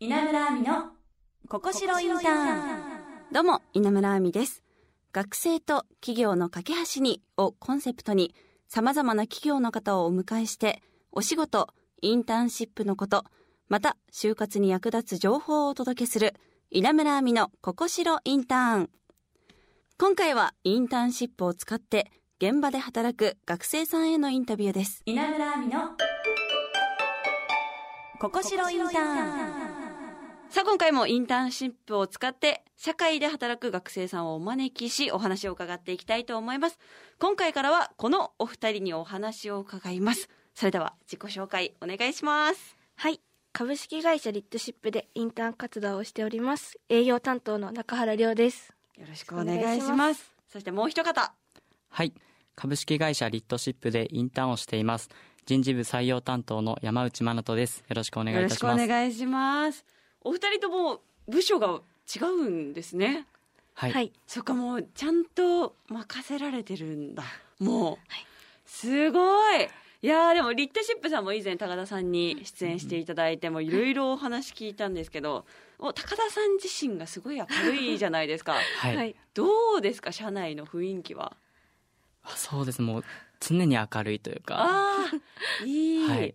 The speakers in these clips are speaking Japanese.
稲村亜美のここしろインターン。どうも稲村亜美です。学生と企業の架け橋にをコンセプトに様々な企業の方をお迎えしてお仕事インターンシップのことまた就活に役立つ情報をお届けする稲村亜美のここしろインターン。今回はインターンシップを使って現場で働く学生さんへのインタビューです。稲村亜美のここしろインターンさあ今回もインターンシップを使って社会で働く学生さんをお招きしお話を伺っていきたいと思います。今回からはこのお二人にお話を伺います。それでは自己紹介お願いします。はい。株式会社リットシップでインターン活動をしております。営業担当の中原亮です。よろしくお願いします。そしてもう一方。はい。株式会社リットシップでインターンをしています。人事部採用担当の山内真人です。よろしくお願いいたします。よろしくお願いしますお二人とも部署が違うんですね。はい。はい。そっかもうちゃんと任せられてるんだ。もう、はい。すごい。いやーでもリットシップさんも以前高田さんに出演していただいてもいろいろお話聞いたんですけどもう高田さん自身がすごい明るいじゃないですか。はい。はい。どうですか社内の雰囲気は？あそうです。もう常に明るいというか。ああいい、はい。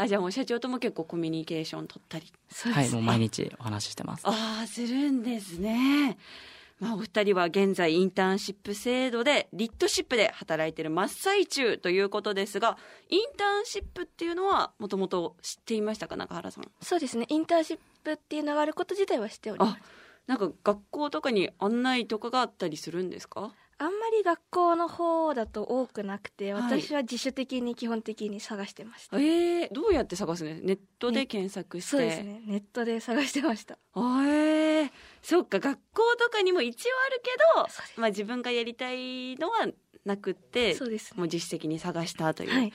あじゃあもう社長とも結構コミュニケーション取ったりそうね。はい。もう毎日お話ししてます。ああするんですね。まあ、お二人は現在インターンシップ制度でリットシップで働いている真っ最中ということですがインターンシップっていうのはもともと知っていましたか中原さん？そうですねインターンシップっていうのがあること自体はしておりますなんか学校とかに案内とかがあったりするんですか？あんまり学校の方だと多くなくてはい。私は自主的に基本的に探してました、えー、どうやって探すんですネットで検索して、そうですね。ネットで探してました。あえー、そっか学校とかにも一応あるけどまあ、自分がやりたいのはなくってそうですね。もう自主的に探したという、はい。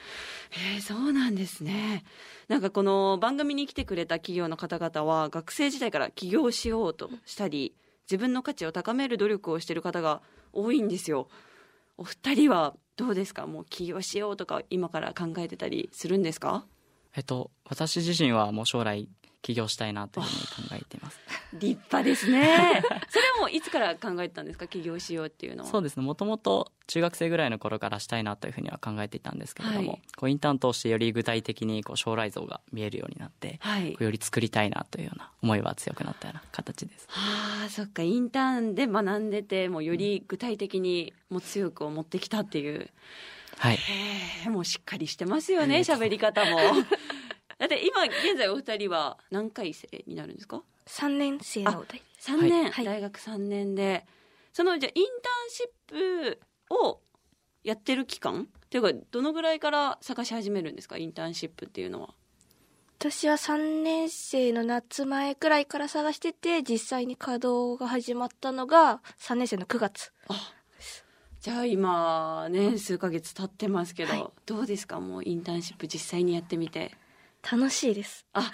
えーそうなんですね。なんかこの番組に来てくれた企業の方々は学生時代から起業しようとしたり自分の価値を高める努力をしている方が多いんですよ。お二人はどうですか？もう起業しようとか今から考えてたりするんですか？えっと、私自身はもう将来起業したいなというふうに考えています。立派ですね。それはもういつから考えてたんですか？起業しようっていうのは。そうですね。もともと中学生ぐらいの頃からしたいなというふうには考えていたんですけれども、はい。こうインターン通してより具体的にこう将来像が見えるようになって、はい。こうより作りたいなというような思いは強くなったような形です。ああそっか。インターンで学んでてもうより具体的にもう強く持ってきたっていう。はい。もうしっかりしてますよね 喋り方もだって今現在お二人は何回生になるんですか？3年生の代3年、はい。大学3年で。そのじゃあインターンシップをやってる期間？っていうかどのぐらいから探し始めるんですか？インターンシップっていうのは。私は3年生の夏前くらいから探してて実際に稼働が始まったのが3年生の9月。じゃあ今ね数ヶ月経ってますけど、はい。どうですか？もうインターンシップ実際にやってみて楽しいです。あ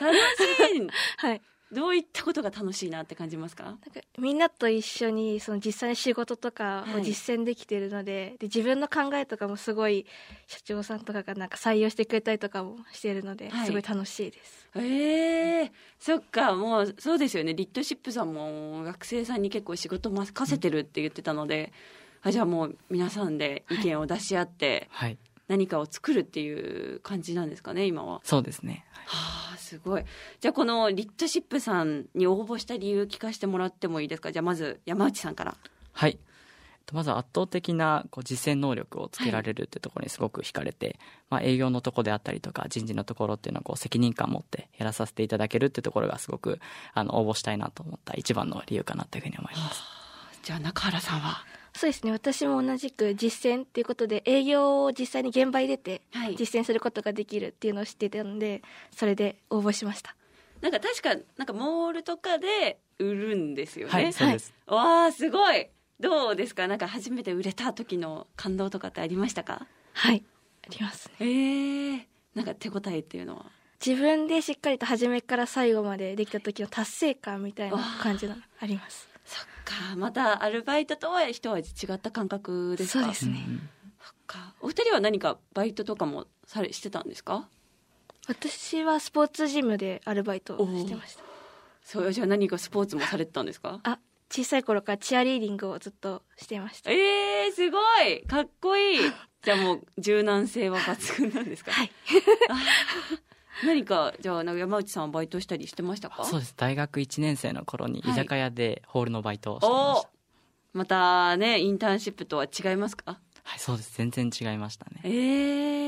楽しい。はい。どういったことが楽しいなって感じますか？なんかみんなと一緒にその実際に仕事とかを実践できてるので,、で自分の考えとかもすごい社長さんとかがなんか採用してくれたりとかもしてるので、はい。すごい楽しいです。ええそっかもうそうですよね。リットシップさんも学生さんに結構仕事任せてるって言ってたので、あじゃあもう皆さんで意見を出し合ってはい。何かを作るっていう感じなんですかね今は。そうですね。はいはあすごいじゃあこのリットシップさんに応募した理由聞かせてもらってもいいですか？じゃあまず山内さんから。はい。えっとまず圧倒的なこう実践能力をつけられるってところにすごく惹かれて、まあ、営業のところであったりとか人事のところっていうのはこう責任感を持ってやらさせていただけるってところがすごくあの応募したいなと思った一番の理由かなというふうに思います。じゃあ中原さんは？そうですね。私も同じく実践っていうことで営業を実際に現場に出てはい。実践することができるっていうのを知ってたのでそれで応募しました。なんか確かなんかモールとかで売るんですよね。はい、そうです。わあすごい。どうですか？なんか初めて売れた時の感動とかってありましたか？はいありますね。えー、なんか手応えっていうのは？自分でしっかりと初めから最後までできた時の達成感みたいな感じのありますそっかまたアルバイトとは一味違った感覚ですか？そうですね。うんそっか。お二人は何かバイトとかもされしてたんですか？私はスポーツジムでアルバイトをしてました。そうじゃあ何かスポーツもされてたんですか？あ小さい頃からチアリーディングをずっとしていました。えー、すごい！かっこいい！じゃあもう柔軟性は抜群なんですか？はい 何かじゃあ山内さんはバイトしたりしてましたか？そうです。大学1年生の頃に居酒屋でホールのバイトをしてまおした、またねインターンシップとは違いますか？はいそうです。全然違いましたね。え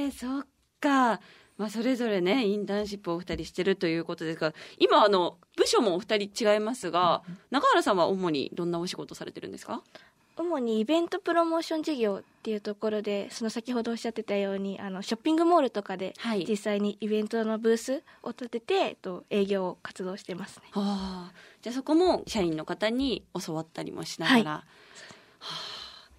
ー、そっか。まあそれぞれねインターンシップをお二人してるということですが今あの部署もお二人違いますが中原さんは主にどんなお仕事されてるんですか？主にイベントプロモーション事業っていうところでその先ほどおっしゃってたようにあのショッピングモールとかではい。実際にイベントのブースを立てて、えっと、営業活動してますね。はあ、じゃあそこも社員の方に教わったりもしながら、はい。はあ。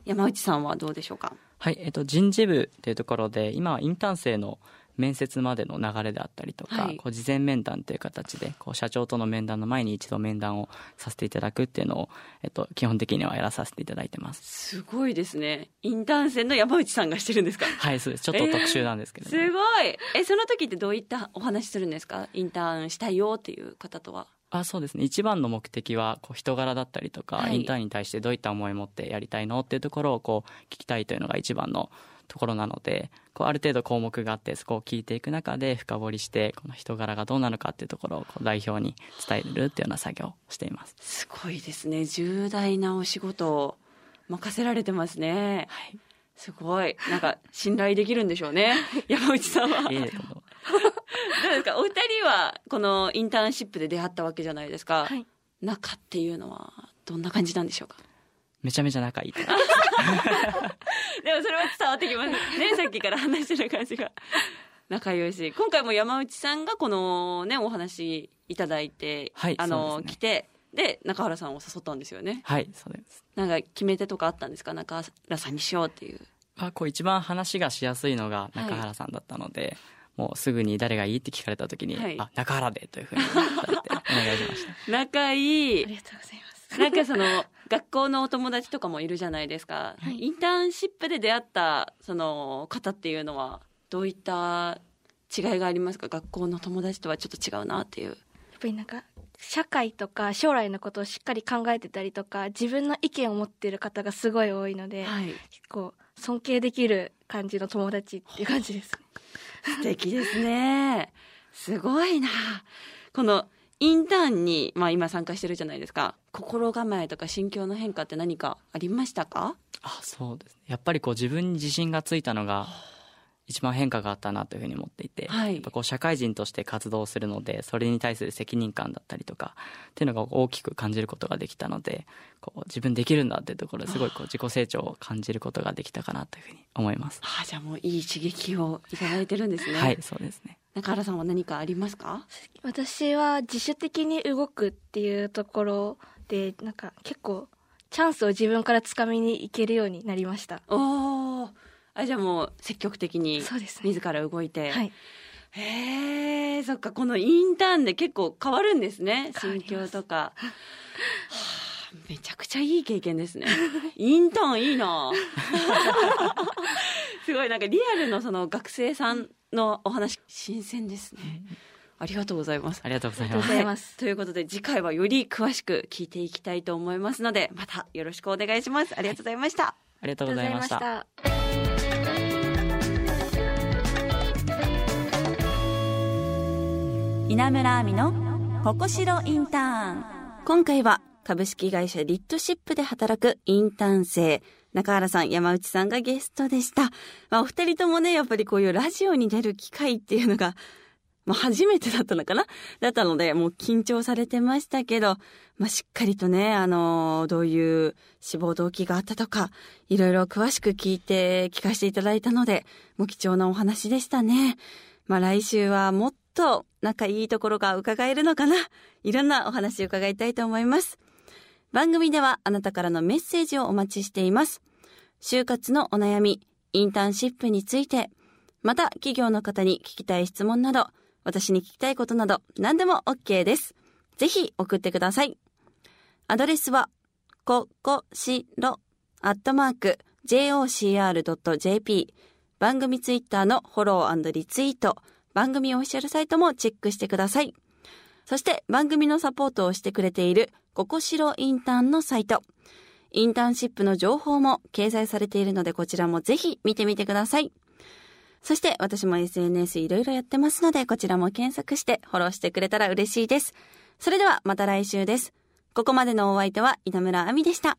山内さんはどうでしょうか？はい、えっと、人事部っていうところで今はインターン生の面接までの流れであったりとか、はい。こう事前面談という形でこう社長との面談の前に一度面談をさせていただくっていうのを、えっと、基本的にはやらさせていただいてます。すごいですね。インターン生の山内さんがしてるんですか？はいそうです。ちょっと特殊なんですけれども、すごい。えその時ってどういったお話するんですか？インターンしたいよっていう方とは。あそうですね。一番の目的はこう人柄だったりとか、はい。インターンに対してどういった思いを持ってやりたいのっていうところをこう聞きたいというのが一番のところなのでこうある程度項目があってそこを聞いていく中で深掘りしてこの人柄がどうなのかっていうところをこう代表に伝えるっていうような作業をしています。すごいですね。重大なお仕事を任せられてますね。はい、すごい。なんか信頼できるんでしょうね。山内さんは。どういえいえとん ですか？お二人はこのインターンシップで出会ったわけじゃないですか、はい。仲っていうのはどんな感じなんでしょうか？めちゃめちゃ仲いい。と でもそれは伝わってきますね。さっきから話してる感じが。仲良いし。今回も山内さんがこのねお話いただいて、はいあの、ね。来てで中原さんを誘ったんですよね。はいそうです。なんか決め手とかあったんですか？中原さんにしようっていう。あこう一番話がしやすいのが中原さんだったので、もうすぐに誰がいいって聞かれた時に、はい。あ中原でというふうにお願いしました。仲いい。ありがとうございますなんかその学校のお友達とかもいるじゃないですか、はい。インターンシップで出会ったその方っていうのはどういった違いがありますか？学校の友達とはちょっと違うなっていう。やっぱりなんか社会とか将来のことをしっかり考えてたりとか自分の意見を持っている方がすごい多いので、はい。結構尊敬できる感じの友達っていう感じですね。素敵ですね。すごいな。このインターンに、まあ、今参加してるじゃないですか。心構えとか心境の変化って何かありましたか？あそうですね。やっぱりこう自分に自信がついたのが一番変化があったなというふうに思っていて、はい。やっぱこう社会人として活動するのでそれに対する責任感だったりとかっていうのが大きく感じることができたのでこう自分できるんだっていうところですごいこう自己成長を感じることができたかなというふうに思います。あじゃあもういい刺激をいただいてるんですね、はいそうですね中原さんは何かありますか？私は自主的に動くっていうところでなんか結構チャンスを自分からつかみに行けるようになりました。おおあじゃあもう積極的にそうですね。自ら動いて、はい。へえそっかこのインターンで結構変わるんですね心境とか、はあ、めちゃくちゃいい経験ですね。インターンいいな。すごいなんかリアルのその学生さんのお話新鮮ですね。ありがとうございます。ありがとうございます。うございということで次回はより詳しく聞いていきたいと思いますのでまたよろしくお願いします。ありがとうございました。ありがとうござい。ましたありがとうございました。稲村亜美のここしろインターン。今回は株式会社リッドシップで働くインターン生中原さん山内さんがゲストでした、まあ、お二人ともねやっぱりこういうラジオに出る機会っていうのがまあ、初めてだったのかな？だったので、もう緊張されてましたけど、まあ、しっかりとね、あのどういう志望動機があったとか、いろいろ詳しく聞いて、聞かせていただいたので、もう貴重なお話でしたね。まあ、来週はもっと仲いいところが伺えるのかな？いろんなお話伺いたいと思います。番組ではあなたからのメッセージをお待ちしています。就活のお悩み、インターンシップについて、また企業の方に聞きたい質問など、私に聞きたいことなど何でも OK です。ぜひ送ってください。アドレスは、ここしろ、アットマーク、jocr.jp。番組ツイッターのフォローリツイート、番組オフィシャルサイトもチェックしてください。そして番組のサポートをしてくれているここしろインターンのサイト。インターンシップの情報も掲載されているのでこちらもぜひ見てみてください。そして私も SNS いろいろやってますのでこちらも検索してフォローしてくれたら嬉しいです。それではまた来週です。ここまでのお相手は稲村亜美でした。